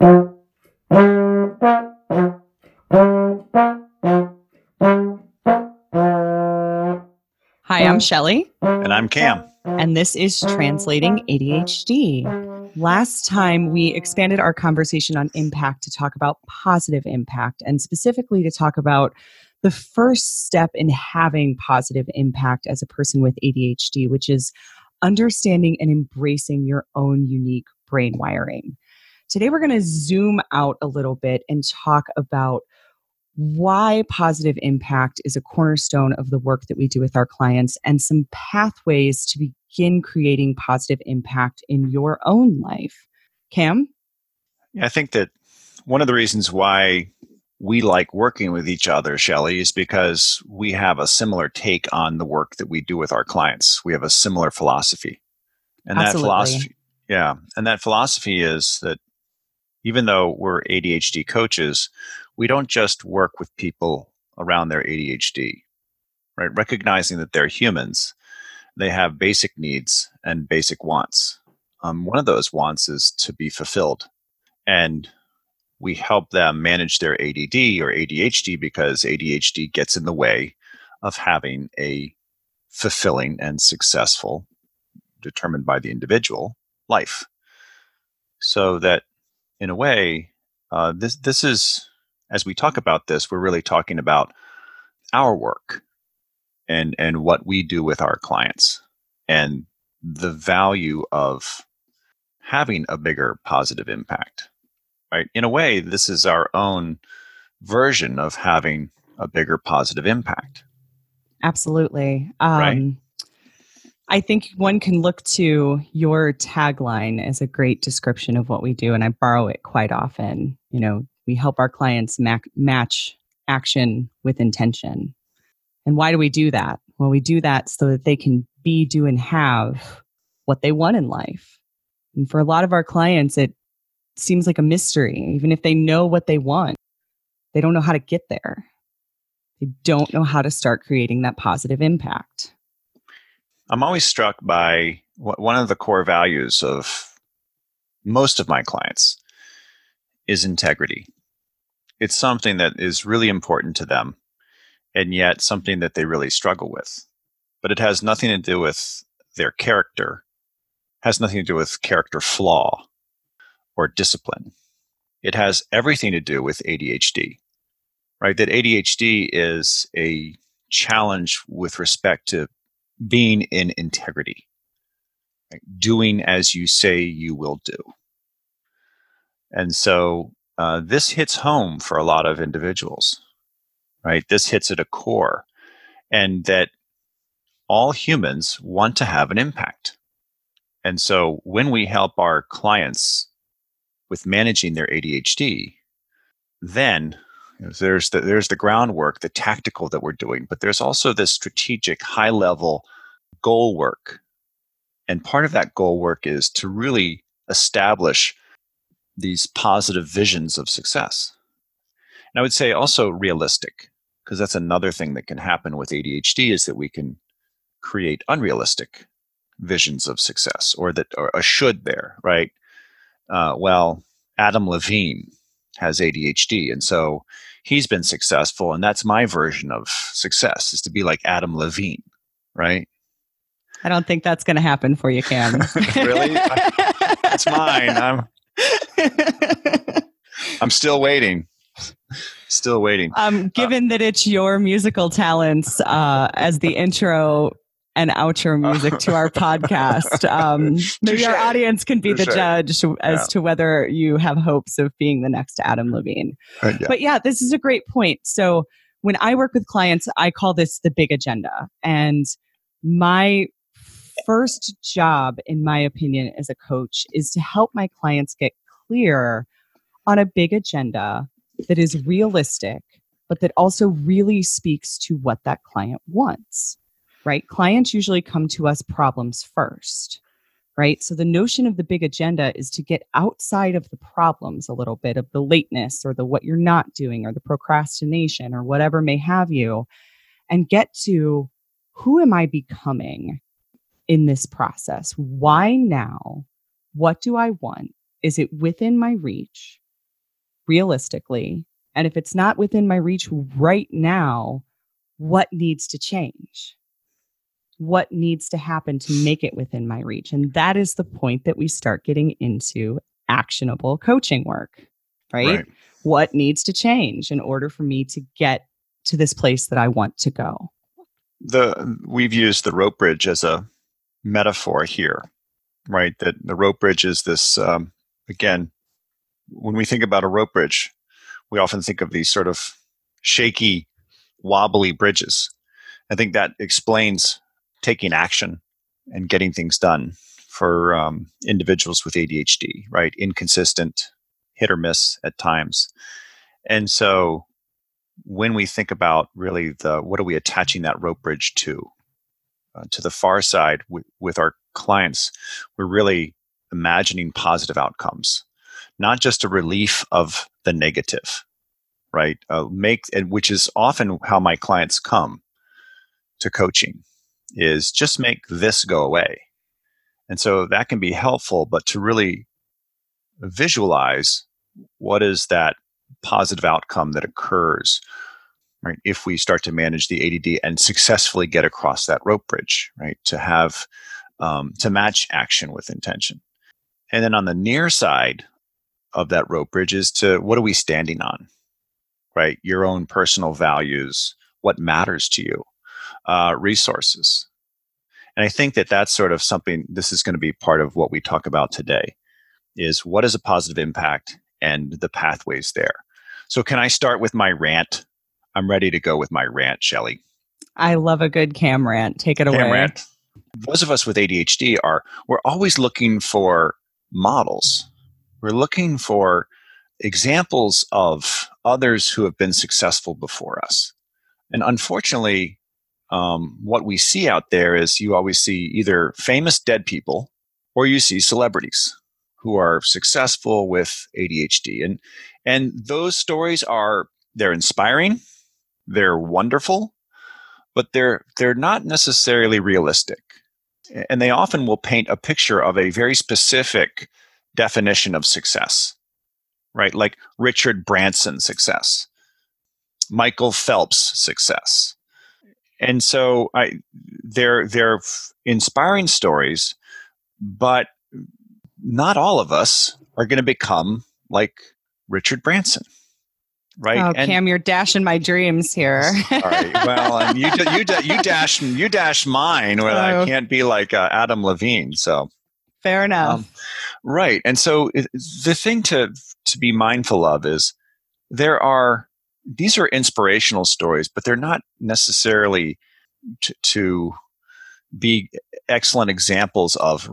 Hi, I'm Shelly. And I'm Cam. And this is Translating ADHD. Last time we expanded our conversation on impact to talk about positive impact and specifically to talk about the first step in having positive impact as a person with ADHD, which is understanding and embracing your own unique brain wiring. Today, we're going to zoom out a little bit and talk about why positive impact is a cornerstone of the work that we do with our clients and some pathways to begin creating positive impact in your own life. Cam? I think that one of the reasons why we like working with each other, Shelly, is because we have a similar take on the work that we do with our clients. We have a similar philosophy. And Absolutely. that philosophy, yeah. And that philosophy is that even though we're ADHD coaches, we don't just work with people around their ADHD, right? Recognizing that they're humans, they have basic needs and basic wants. Um, one of those wants is to be fulfilled. And we help them manage their ADD or ADHD because ADHD gets in the way of having a fulfilling and successful, determined by the individual, life. So that, in a way, uh, this this is as we talk about this, we're really talking about our work and and what we do with our clients and the value of having a bigger positive impact right? In a way this is our own version of having a bigger positive impact. Absolutely. Um, right? I think one can look to your tagline as a great description of what we do, and I borrow it quite often. You know, we help our clients mac- match action with intention. And why do we do that? Well, we do that so that they can be, do, and have what they want in life. And for a lot of our clients, it seems like a mystery. Even if they know what they want, they don't know how to get there. They don't know how to start creating that positive impact. I'm always struck by one of the core values of most of my clients is integrity. It's something that is really important to them and yet something that they really struggle with. But it has nothing to do with their character, has nothing to do with character flaw or discipline. It has everything to do with ADHD. Right? That ADHD is a challenge with respect to being in integrity, right? doing as you say you will do. And so uh, this hits home for a lot of individuals, right? This hits at a core, and that all humans want to have an impact. And so when we help our clients with managing their ADHD, then there's the, there's the groundwork, the tactical that we're doing, but there's also this strategic, high level goal work. And part of that goal work is to really establish these positive visions of success. And I would say also realistic, because that's another thing that can happen with ADHD is that we can create unrealistic visions of success or that or a should there, right? Uh, well, Adam Levine has ADHD, and so he's been successful, and that's my version of success is to be like Adam Levine, right? I don't think that's going to happen for you, Cam. really? that's mine. I'm I'm still waiting. Still waiting. Um, given uh, that it's your musical talents uh, as the intro and outro music to our podcast, um, maybe our audience can be Touché. the judge as yeah. to whether you have hopes of being the next Adam Levine. Uh, yeah. But yeah, this is a great point. So when I work with clients, I call this the big agenda. And my first job, in my opinion, as a coach is to help my clients get clear on a big agenda that is realistic, but that also really speaks to what that client wants, right? Clients usually come to us problems first, right? So the notion of the big agenda is to get outside of the problems a little bit of the lateness or the what you're not doing or the procrastination or whatever may have you and get to who am I becoming in this process? Why now? What do I want? Is it within my reach? realistically. And if it's not within my reach right now, what needs to change? What needs to happen to make it within my reach? And that is the point that we start getting into actionable coaching work, right? right? What needs to change in order for me to get to this place that I want to go? The we've used the rope bridge as a metaphor here, right? That the rope bridge is this um, again. When we think about a rope bridge, we often think of these sort of shaky, wobbly bridges. I think that explains taking action and getting things done for um, individuals with ADHD, right? Inconsistent, hit or miss at times. And so when we think about really the what are we attaching that rope bridge to, uh, to the far side w- with our clients, we're really imagining positive outcomes, not just a relief of the negative, right? Uh, make which is often how my clients come to coaching is just make this go away. And so that can be helpful, but to really visualize what is that positive outcome that occurs right if we start to manage the add and successfully get across that rope bridge right to have um, to match action with intention. And then on the near side of that rope bridge is to what are we standing on? Right? Your own personal values what matters to you uh, resources. And i think that that's sort of something this is going to be part of what we talk about today is what is a positive impact and the pathways there. So can i start with my rant? I'm ready to go with my rant shelly i love a good cam rant. Take it cam away. rant. those of us with adhd are we're always looking for models. We're looking for examples of others who have been successful before us. And unfortunately um, what we see out there is you always see either famous dead people or you see celebrities who are successful with ADHD. And and those stories are they're inspiring, they're wonderful, but they're they're not necessarily realistic. And they often will paint a picture of a very specific definition of success. Right? Like Richard Branson success. Michael Phelps success. And so I they're they're inspiring stories, but not all of us are going to become like Richard Branson. Right. Oh, and, Cam, you're dashing my dreams here. sorry. Well, you you you dash you dash mine when oh. I can't be like uh, Adam Levine. So fair enough. Um, right. And so it, the thing to to be mindful of is there are these are inspirational stories, but they're not necessarily t- to be excellent examples of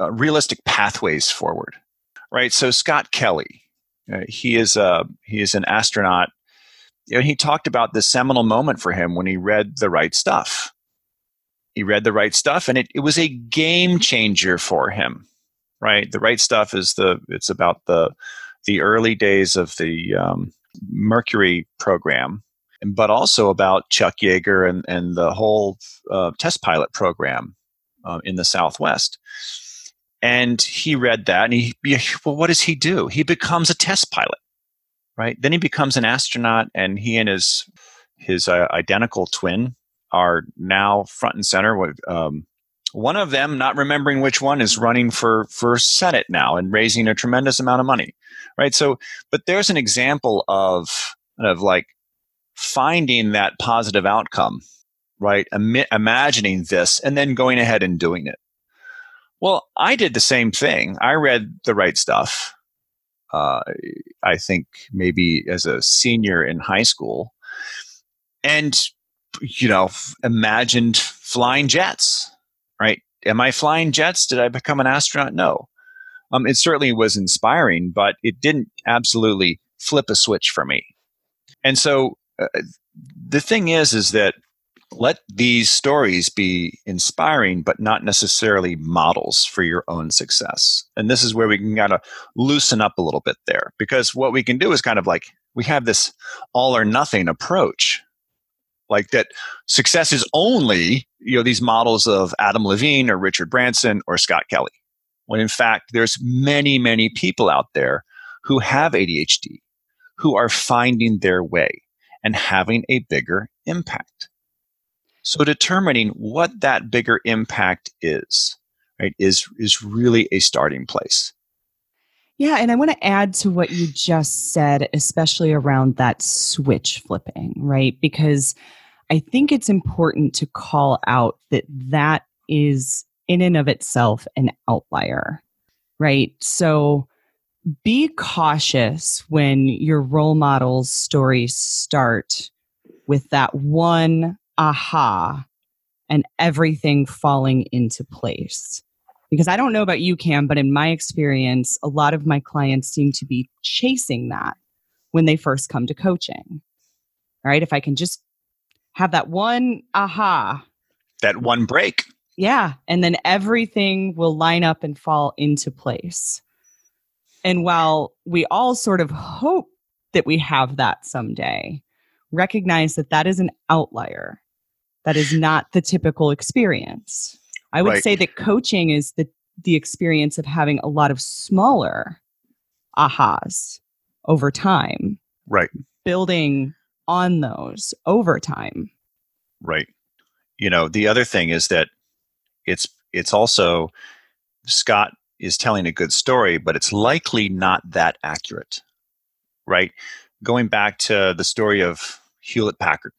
uh, realistic pathways forward, right? So Scott Kelly, uh, he is a he is an astronaut. and he talked about the seminal moment for him when he read the right stuff. He read the right stuff, and it, it was a game changer for him. Right, the right stuff is the it's about the the early days of the um, Mercury program, but also about Chuck Yeager and and the whole uh, test pilot program uh, in the Southwest. And he read that and he, well, what does he do? He becomes a test pilot, right? Then he becomes an astronaut and he and his, his uh, identical twin are now front and center. With, um, one of them, not remembering which one, is running for, for Senate now and raising a tremendous amount of money, right? So, but there's an example of, of like finding that positive outcome, right? Im- imagining this and then going ahead and doing it. Well, I did the same thing. I read the right stuff. Uh, I think maybe as a senior in high school, and you know, imagined flying jets. Right? Am I flying jets? Did I become an astronaut? No. Um, it certainly was inspiring, but it didn't absolutely flip a switch for me. And so uh, the thing is, is that let these stories be inspiring, but not necessarily models for your own success. And this is where we can kind of loosen up a little bit there because what we can do is kind of like we have this all or nothing approach. Like that success is only, you know, these models of Adam Levine or Richard Branson or Scott Kelly. When in fact, there's many, many people out there who have ADHD, who are finding their way and having a bigger impact. So determining what that bigger impact is, right, is, is really a starting place. Yeah, and I want to add to what you just said, especially around that switch flipping, right? Because I think it's important to call out that that is in and of itself an outlier, right? So be cautious when your role model's stories start with that one aha and everything falling into place. Because I don't know about you, Cam, but in my experience, a lot of my clients seem to be chasing that when they first come to coaching. All right. If I can just have that one aha, that one break. Yeah. And then everything will line up and fall into place. And while we all sort of hope that we have that someday, recognize that that is an outlier. That is not the typical experience. I would right. say that coaching is the the experience of having a lot of smaller ahas over time. Right. Building on those over time. Right. You know, the other thing is that it's it's also Scott is telling a good story, but it's likely not that accurate. Right? Going back to the story of Hewlett Packard,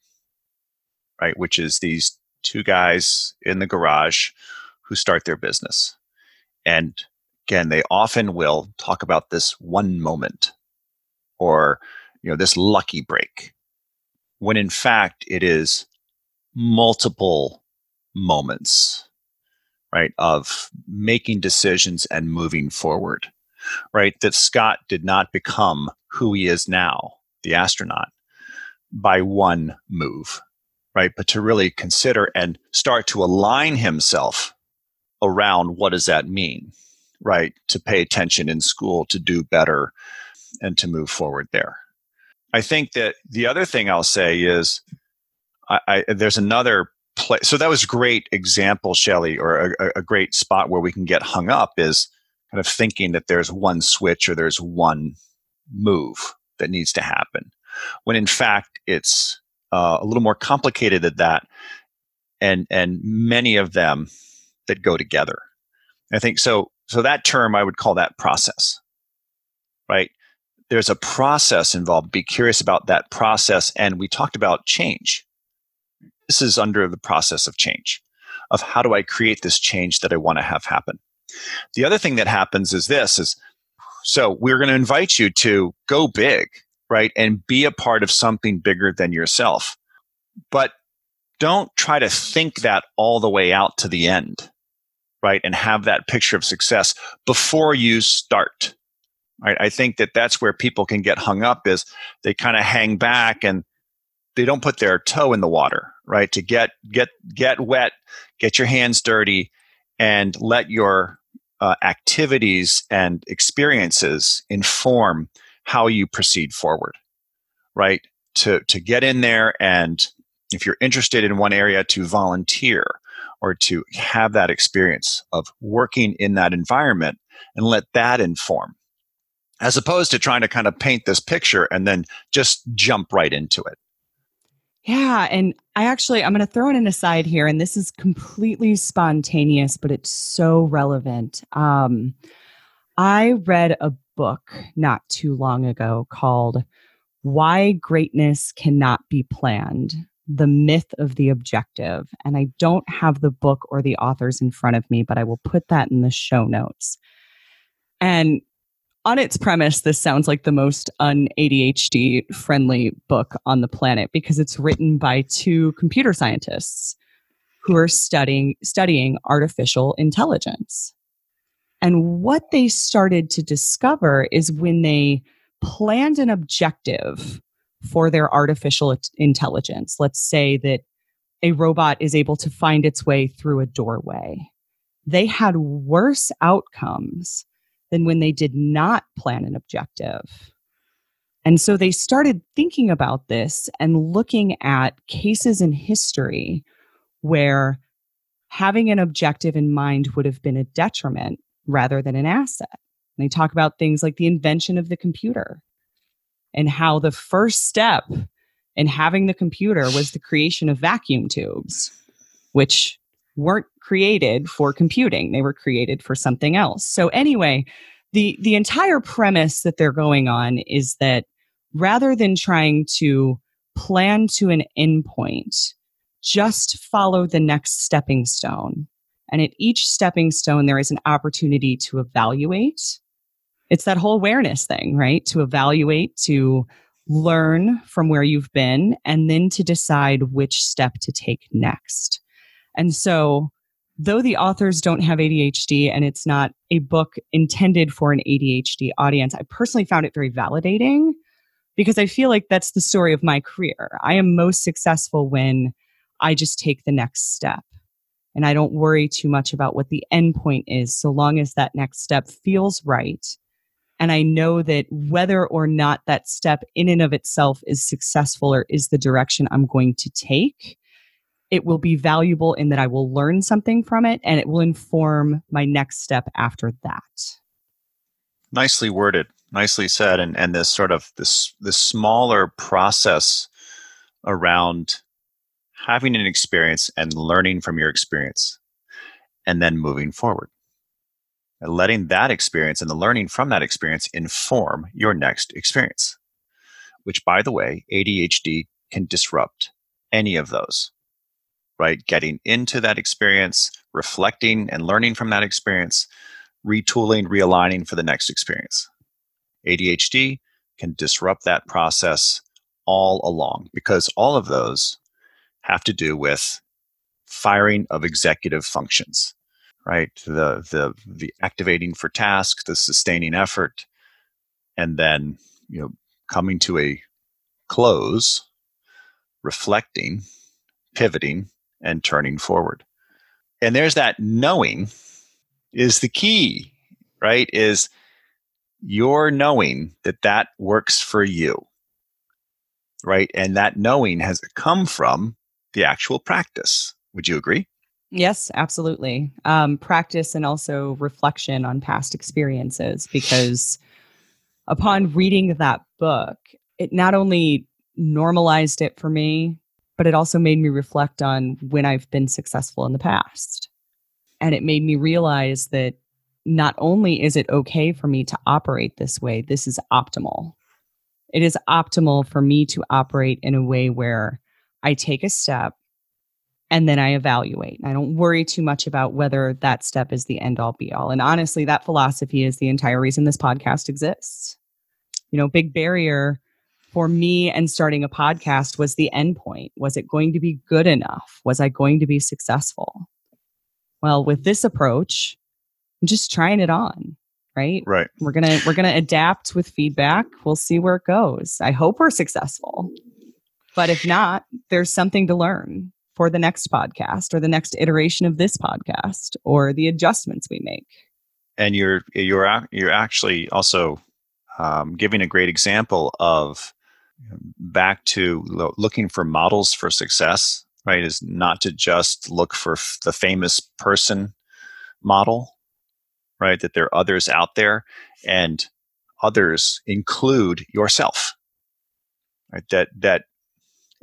right, which is these two guys in the garage who start their business. And again, they often will talk about this one moment or you know this lucky break when in fact it is multiple moments right, of making decisions and moving forward, right? That Scott did not become who he is now, the astronaut, by one move, right? But to really consider and start to align himself around what does that mean, right? To pay attention in school, to do better, and to move forward there. I think that the other thing I'll say is I, I, there's another place. So that was a great example, Shelly, or a, a great spot where we can get hung up is kind of thinking that there's one switch or there's one move that needs to happen, when in fact it's uh, a little more complicated than that, and and many of them that go together. I think so. So that term I would call that process, right? There's a process involved. Be curious about that process, and we talked about change this is under the process of change, of how do I create this change that I want to have happen. The other thing that happens is this is so we're going to invite you to go big, right? And be a part of something bigger than yourself. But don't try to think that all the way out to the end, right? And have that picture of success before you start. Right? I think that that's where people can get hung up is they kind of hang back and they don't put their toe in the water, right? To get get get wet, get your hands dirty, and let your uh, activities and experiences inform how you proceed forward, right? To to get in there and if you're interested in one area, to volunteer or to have that experience of working in that environment and let that inform as opposed to trying to kind of paint this picture and then just jump right into it. Yeah. And I actually, I'm going to throw in an aside here, and this is completely spontaneous, but it's so relevant. Um, I read a book not too long ago called Why Greatness Cannot Be Planned The Myth of the Objective. And I don't have the book or the authors in front of me, but I will put that in the show notes. And on its premise, this sounds like the most un ADHD friendly book on the planet because it's written by two computer scientists who are studying studying artificial intelligence. And what they started to discover is when they planned an objective for their artificial intelligence, let's say that a robot is able to find its way through a doorway, they had worse outcomes than when they did not plan an objective. And so they started thinking about this and looking at cases in history where having an objective in mind would have been a detriment rather than an asset. And they talk about things like the invention of the computer and how the first step in having the computer was the creation of vacuum tubes, which weren't created for computing. They were created for something else. So anyway, the the entire premise that they're going on is that rather than trying to plan to an endpoint, just follow the next stepping stone. And at each stepping stone, there is an opportunity to evaluate. It's that whole awareness thing, right? To evaluate, to learn from where you've been, and then to decide which step to take next. And so, though the authors don't have ADHD and it's not a book intended for an ADHD audience, I personally found it very validating because I feel like that's the story of my career. I am most successful when I just take the next step and I don't worry too much about what the end point is so long as that next step feels right. And I know that whether or not that step in and of itself is successful or is the direction I'm going to take, it will be valuable in that I will learn something from it and it will inform my next step after that. Nicely worded nicely said and and this sort of this this smaller process around having an experience and learning from your experience and then moving forward. And letting that experience and the learning from that experience inform your next experience which by the way ADHD can disrupt any of those right? Getting into that experience reflecting and learning from that experience retooling realigning for the next experience. ADHD can disrupt that process all along because all of those have to do with firing of executive functions right? The the the activating for task the sustaining effort and then you know coming to a close reflecting pivoting and turning forward. And there's that knowing is the key right? Is you're knowing that that works for you right? And that knowing has come from the actual practice. Would you agree? Yes absolutely. Um, practice and also reflection on past experiences because upon reading that book it not only normalized it for me but it also made me reflect on when i've been successful in the past. And it made me realize that not only is it okay for me to operate this way, this is optimal. It is optimal for me to operate in a way where I take a step and then I evaluate. I don't worry too much about whether that step is the end all be all. And honestly, that philosophy is the entire reason this podcast exists. You know, big barrier for me and starting a podcast was the end point. Was it going to be good enough? Was I going to be successful? Well, with this approach, I'm just trying it on right right we're gonna we're gonna adapt with feedback we'll see where it goes i hope we're successful but if not there's something to learn for the next podcast or the next iteration of this podcast or the adjustments we make and you're you're you're actually also um, giving a great example of back to lo- looking for models for success right is not to just look for f- the famous person model right? That there are others out there and others include yourself. Right? That that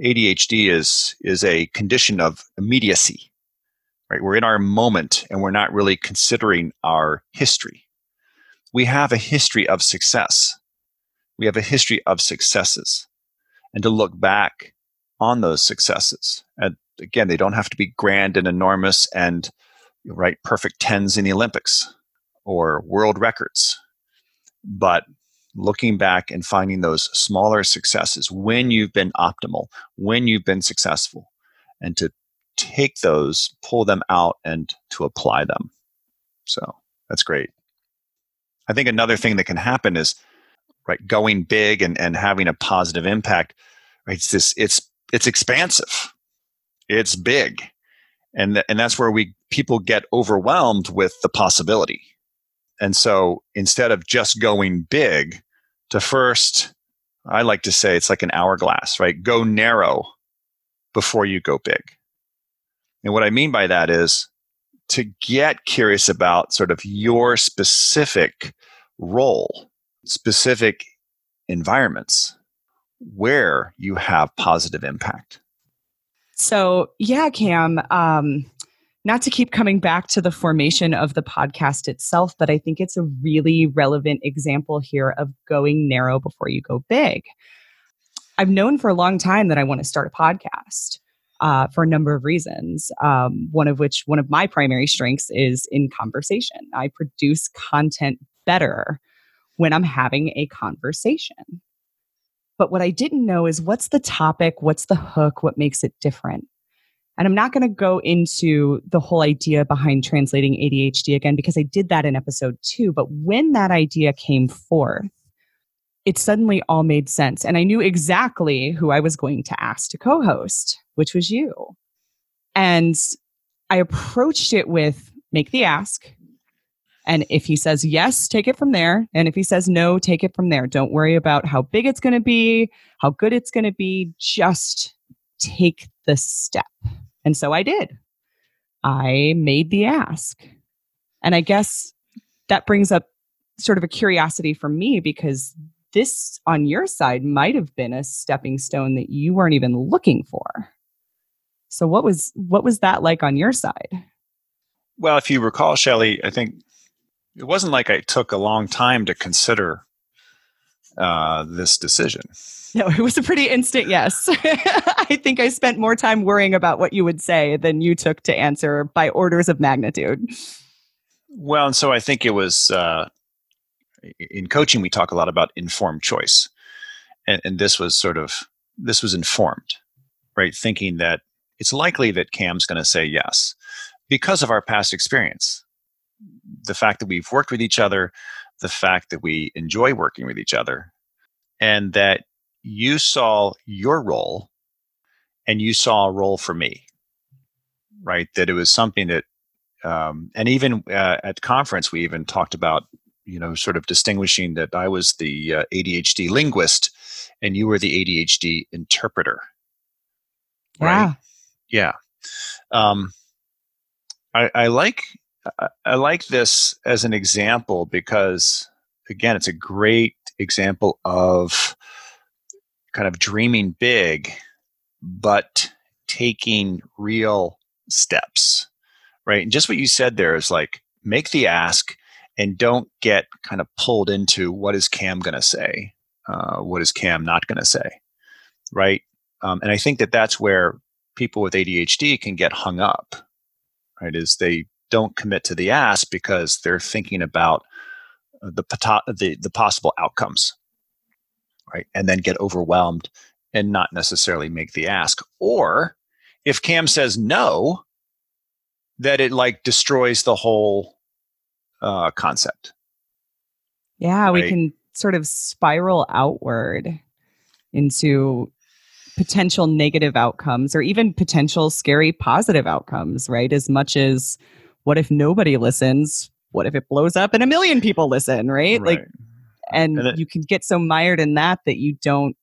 ADHD is is a condition of immediacy. Right? We're in our moment and we're not really considering our history. We have a history of success. We have a history of successes. And to look back on those successes. And again, they don't have to be grand and enormous and right perfect tens in the Olympics or world records. But looking back and finding those smaller successes when you've been optimal, when you've been successful, and to take those, pull them out, and to apply them. So that's great. I think another thing that can happen is right going big and, and having a positive impact. Right, it's this it's it's expansive, it's big, and th- and that's where we people get overwhelmed with the possibility and so instead of just going big, to first, I like to say it's like an hourglass, right? Go narrow before you go big. And what I mean by that is to get curious about sort of your specific role, specific environments where you have positive impact. So, yeah, Cam, um, not to keep coming back to the formation of the podcast itself, but I think it's a really relevant example here of going narrow before you go big. I've known for a long time that I want to start a podcast uh, for a number of reasons. Um, one of which, one of my primary strengths is in conversation. I produce content better when I'm having a conversation. But what I didn't know is what's the topic, what's the hook, what makes it different. And I'm not going to go into the whole idea behind translating ADHD again because I did that in episode two. But when that idea came forth, it suddenly all made sense. And I knew exactly who I was going to ask to co host, which was you. And I approached it with make the ask. And if he says yes, take it from there. And if he says no, take it from there. Don't worry about how big it's going to be, how good it's going to be. Just take the step. And so I did. I made the ask. And I guess that brings up sort of a curiosity for me because this on your side might have been a stepping stone that you weren't even looking for. So what was what was that like on your side? Well, if you recall, Shelly, I think it wasn't like I took a long time to consider uh, this decision. No, it was a pretty instant yes. I think I spent more time worrying about what you would say than you took to answer by orders of magnitude. Well, and so I think it was uh, in coaching we talk a lot about informed choice and, and this was sort of this was informed right thinking that it's likely that cam's going to say yes because of our past experience the fact that we've worked with each other the fact that we enjoy working with each other and that you saw your role and you saw a role for me right that it was something that um, and even uh, at conference we even talked about you know, sort of distinguishing that I was the uh, ADHD linguist and you were the ADHD interpreter. Right? Yeah. Um, I, I like I like this as an example because again, it's a great example of kind of dreaming big, but taking real steps. Right. And just what you said there is like make the ask and don't get kind of pulled into what is Cam going to say, uh, what is Cam not going to say, right? Um, and I think that that's where people with ADHD can get hung up, right? Is they don't commit to the ask because they're thinking about uh, the the, the possible outcomes, right? And then get overwhelmed and not necessarily make the ask. Or if Cam says no, that it like destroys the whole uh, concept. Yeah, right? we can sort of spiral outward into potential negative outcomes or even potential scary positive outcomes, right? As much as what if nobody listens? What if it blows up and a million people listen, right? right. Like, and, and it, you can get so mired in that that you don't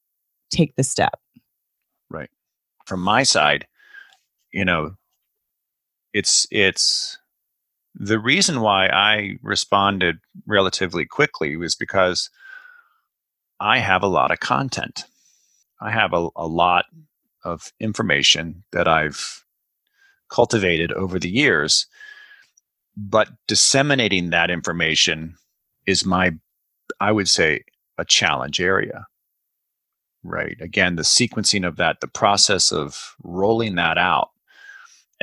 take the step. Right. From my side, you know, it's, it's, the reason why I responded relatively quickly was because I have a lot of content. I have a, a lot of information that I've cultivated over the years, but disseminating that information is my, I would say, a challenge area. Right. Again, the sequencing of that, the process of rolling that out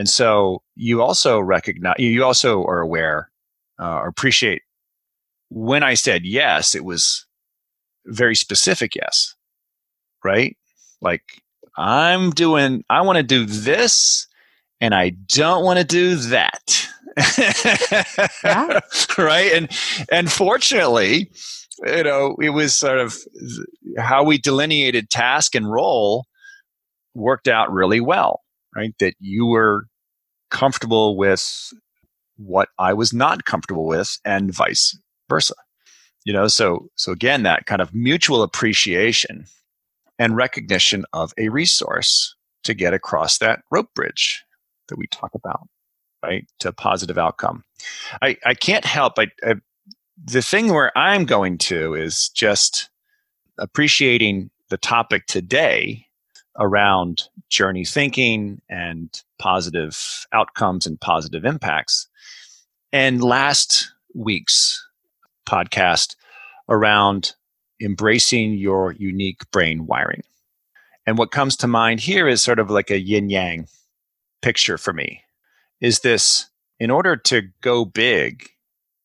and so you also recognize, you also are aware uh, or appreciate when I said yes, it was very specific yes, right? Like I'm doing, I want to do this and I don't want to do that. Yeah. right. And, and fortunately, you know, it was sort of how we delineated task and role worked out really well, right? That you were comfortable with what I was not comfortable with and vice versa. You know, so so again that kind of mutual appreciation and recognition of a resource to get across that rope bridge that we talk about, right? To positive outcome. I, I can't help I, I the thing where I'm going to is just appreciating the topic today around journey thinking and positive outcomes and positive impacts. And last week's podcast around embracing your unique brain wiring. And what comes to mind here is sort of like a yin yang picture for me is this in order to go big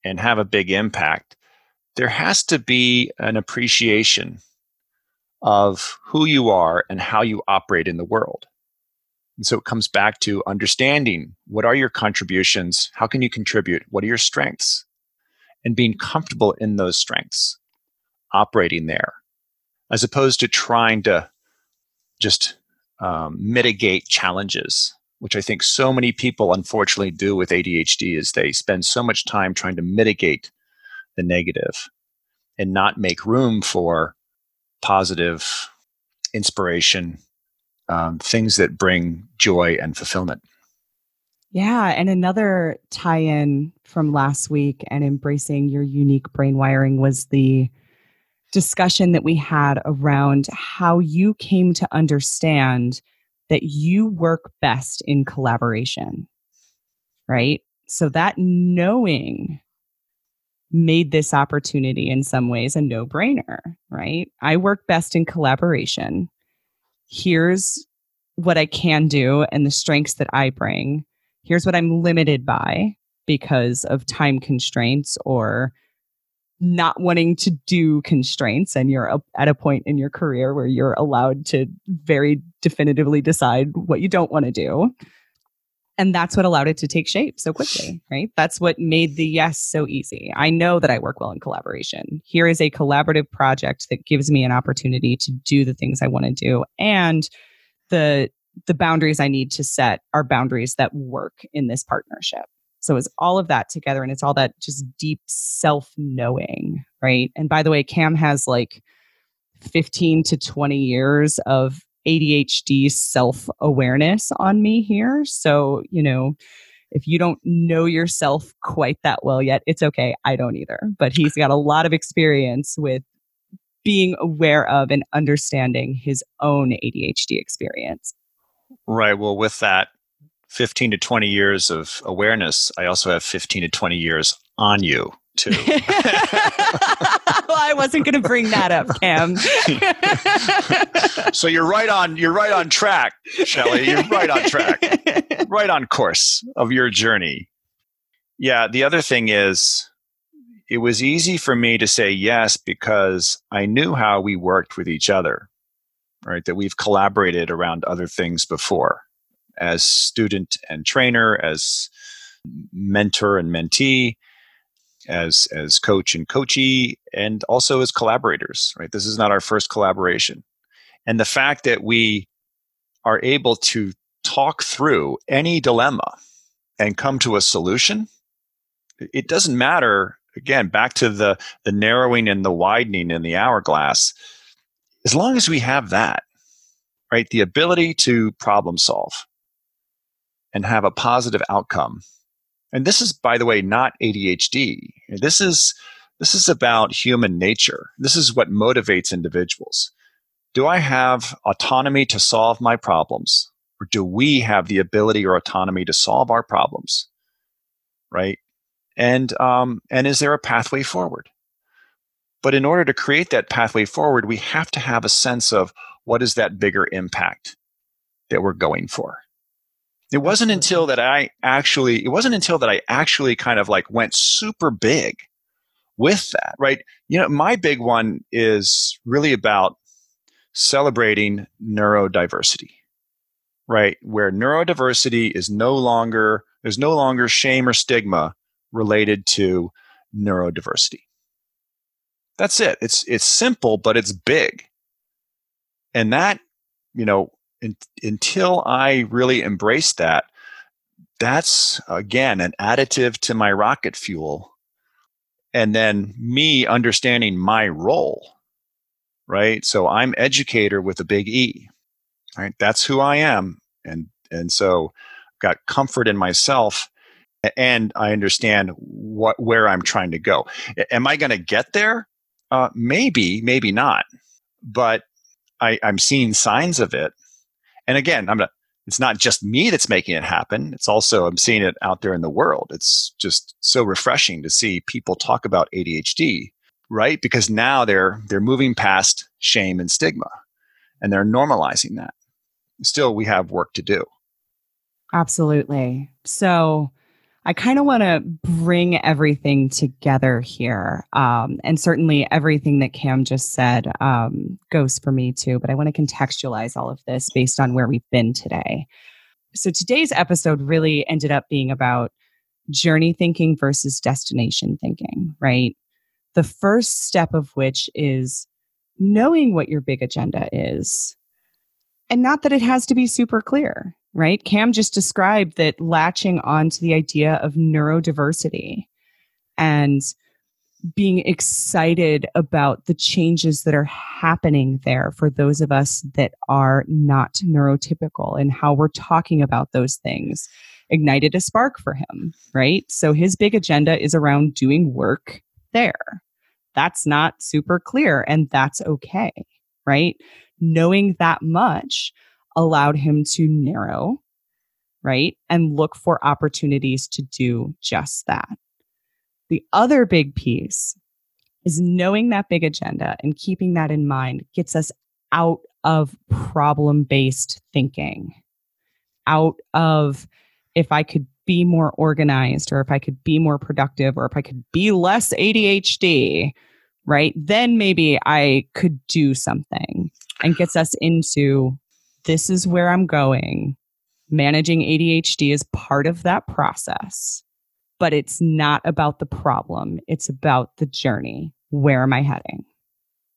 and have a big impact, there has to be an appreciation of who you are and how you operate in the world. And so it comes back to understanding what are your contributions? How can you contribute? What are your strengths? And being comfortable in those strengths, operating there, as opposed to trying to just um, mitigate challenges, which I think so many people unfortunately do with ADHD is they spend so much time trying to mitigate the negative and not make room for positive inspiration, um, things that bring joy and fulfillment. Yeah. And another tie in from last week and embracing your unique brain wiring was the discussion that we had around how you came to understand that you work best in collaboration, right? So that knowing made this opportunity in some ways a no brainer, right? I work best in collaboration. Here's what I can do and the strengths that I bring. Here's what I'm limited by because of time constraints or not wanting to do constraints and you're at a point in your career where you're allowed to very definitively decide what you don't want to do. And that's what allowed it to take shape so quickly right? That's what made the yes so easy. I know that i work well in collaboration. Here is a collaborative project that gives me an opportunity to do the things i want to do and the the boundaries i need to set are boundaries that work in this partnership so it's all of that together and it's all that just deep self knowing, right? And by the way, Cam has like 15 to 20 years of ADHD self awareness on me here. So, you know, if you don't know yourself quite that well yet, it's okay. I don't either. But he's got a lot of experience with being aware of and understanding his own ADHD experience. Right. Well, with that, 15 to 20 years of awareness, I also have 15 to 20 years on you too. well, I wasn't going to bring that up, Cam. so you're right on. You're right on track, Shelly. You're right on track, right on course of your journey. Yeah. The other thing is, it was easy for me to say yes because I knew how we worked with each other. Right, that we've collaborated around other things before as student and trainer, as mentor and mentee, as as coach and coachee, and also as collaborators. Right, this is not our first collaboration, and the fact that we are able to talk through any dilemma and come to a solution, it doesn't matter. Again, back to the the narrowing and the widening in the hourglass. As long as we have that, right, the ability to problem solve, and have a positive outcome. And this is, by the way, not ADHD. This is this is about human nature. This is what motivates individuals. Do I have autonomy to solve my problems? Or do we have the ability or autonomy to solve our problems? Right? And um, and is there a pathway forward? But in order to create that pathway forward, we have to have a sense of what is that bigger impact that we're going for. It wasn't until that I actually, it wasn't until that I actually kind of like went super big with that, right? You know, my big one is really about celebrating neurodiversity, right? Where neurodiversity is no longer, there's no longer shame or stigma related to neurodiversity. That's it. It's, it's simple, but it's big. And that, you know, in, until I really embrace that, that's again an additive to my rocket fuel. And then me understanding my role, right? So I'm educator with a big E, right? That's who I am. And, and so I've got comfort in myself and I understand what where I'm trying to go. Am I going to get there? Uh, maybe, maybe not. But I, I'm seeing signs of it. And again, I'm not. It's not just me that's making it happen. It's also I'm seeing it out there in the world. It's just so refreshing to see people talk about ADHD, right? Because now they're they're moving past shame and stigma, and they're normalizing that. Still, we have work to do. Absolutely. So I kind of want to bring everything together here. Um, and certainly everything that Cam just said um, goes for me too, but I want to contextualize all of this based on where we've been today. So today's episode really ended up being about journey thinking versus destination thinking, right? The first step of which is knowing what your big agenda is. And not that it has to be super clear right? Cam just described that latching onto the idea of neurodiversity and being excited about the changes that are happening there for those of us that are not neurotypical and how we're talking about those things ignited a spark for him, right? So his big agenda is around doing work there. That's not super clear, and that's okay, right? Knowing that much allowed him to narrow, right? And look for opportunities to do just that. The other big piece is knowing that big agenda and keeping that in mind gets us out of problem based thinking, out of if I could be more organized or if I could be more productive or if I could be less ADHD, right? Then maybe I could do something and gets us into this is where I'm going. Managing ADHD is part of that process, but it's not about the problem. It's about the journey. Where am I heading?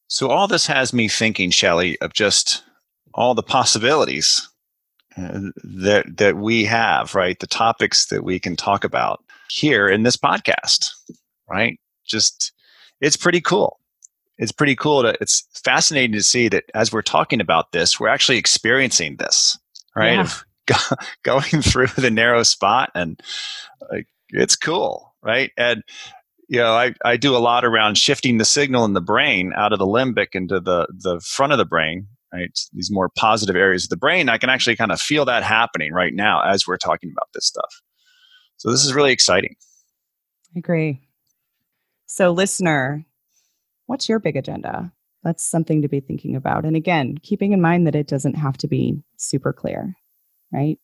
So, all this has me thinking, Shelly, of just all the possibilities uh, that, that we have, right? The topics that we can talk about here in this podcast, right? Just, it's pretty cool it's pretty cool to it's fascinating to see that as we're talking about this we're actually experiencing this right? Yeah. Go, going through the narrow spot and like it's cool right? And you know I, I do a lot around shifting the signal in the brain out of the limbic into the the front of the brain right? These more positive areas of the brain i can actually kind of feel that happening right now as we're talking about this stuff. So this is really exciting. I agree. So listener what's your big agenda? That's something to be thinking about. And again, keeping in mind that it doesn't have to be super clear, right?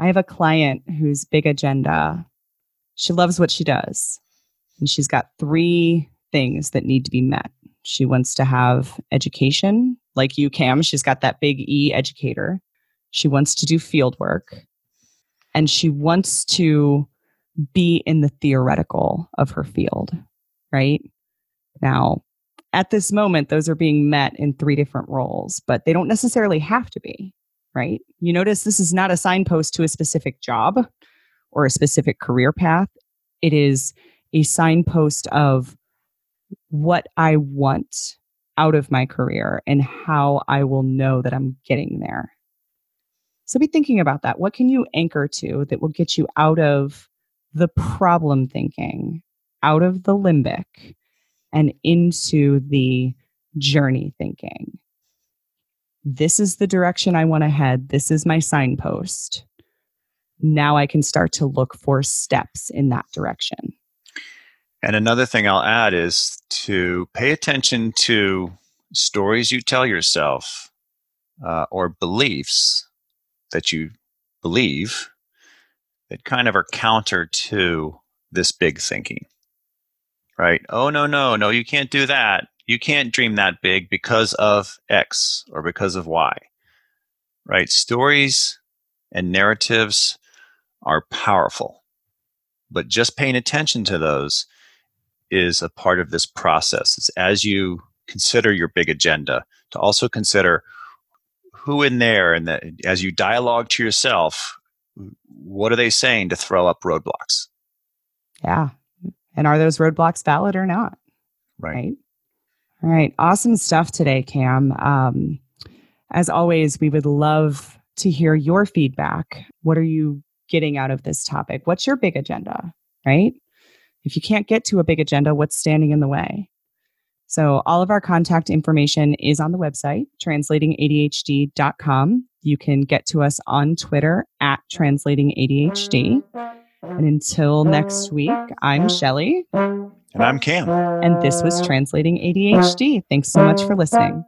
I have a client whose big agenda, she loves what she does. And she's got three things that need to be met. She wants to have education, like you, Cam. She's got that big E educator. She wants to do field work. And she wants to be in the theoretical of her field, right? Now, at this moment, those are being met in three different roles, but they don't necessarily have to be, right? You notice this is not a signpost to a specific job or a specific career path. It is a signpost of what I want out of my career and how I will know that I'm getting there. So be thinking about that. What can you anchor to that will get you out of the problem thinking, out of the limbic, and into the journey thinking. This is the direction I want to head. This is my signpost. Now I can start to look for steps in that direction. And another thing I'll add is to pay attention to stories you tell yourself uh, or beliefs that you believe that kind of are counter to this big thinking right? Oh, no, no, no, you can't do that. You can't dream that big because of X or because of Y, right? Stories and narratives are powerful, but just paying attention to those is a part of this process. It's as you consider your big agenda to also consider who in there and that as you dialogue to yourself, what are they saying to throw up roadblocks? Yeah, and are those roadblocks valid or not? Right. right? All right. Awesome stuff today, Cam. Um, as always, we would love to hear your feedback. What are you getting out of this topic? What's your big agenda, right? If you can't get to a big agenda, what's standing in the way? So, all of our contact information is on the website, translatingadhd.com. You can get to us on Twitter at translatingadhd. And until next week, I'm Shelly. And I'm Cam. And this was Translating ADHD. Thanks so much for listening.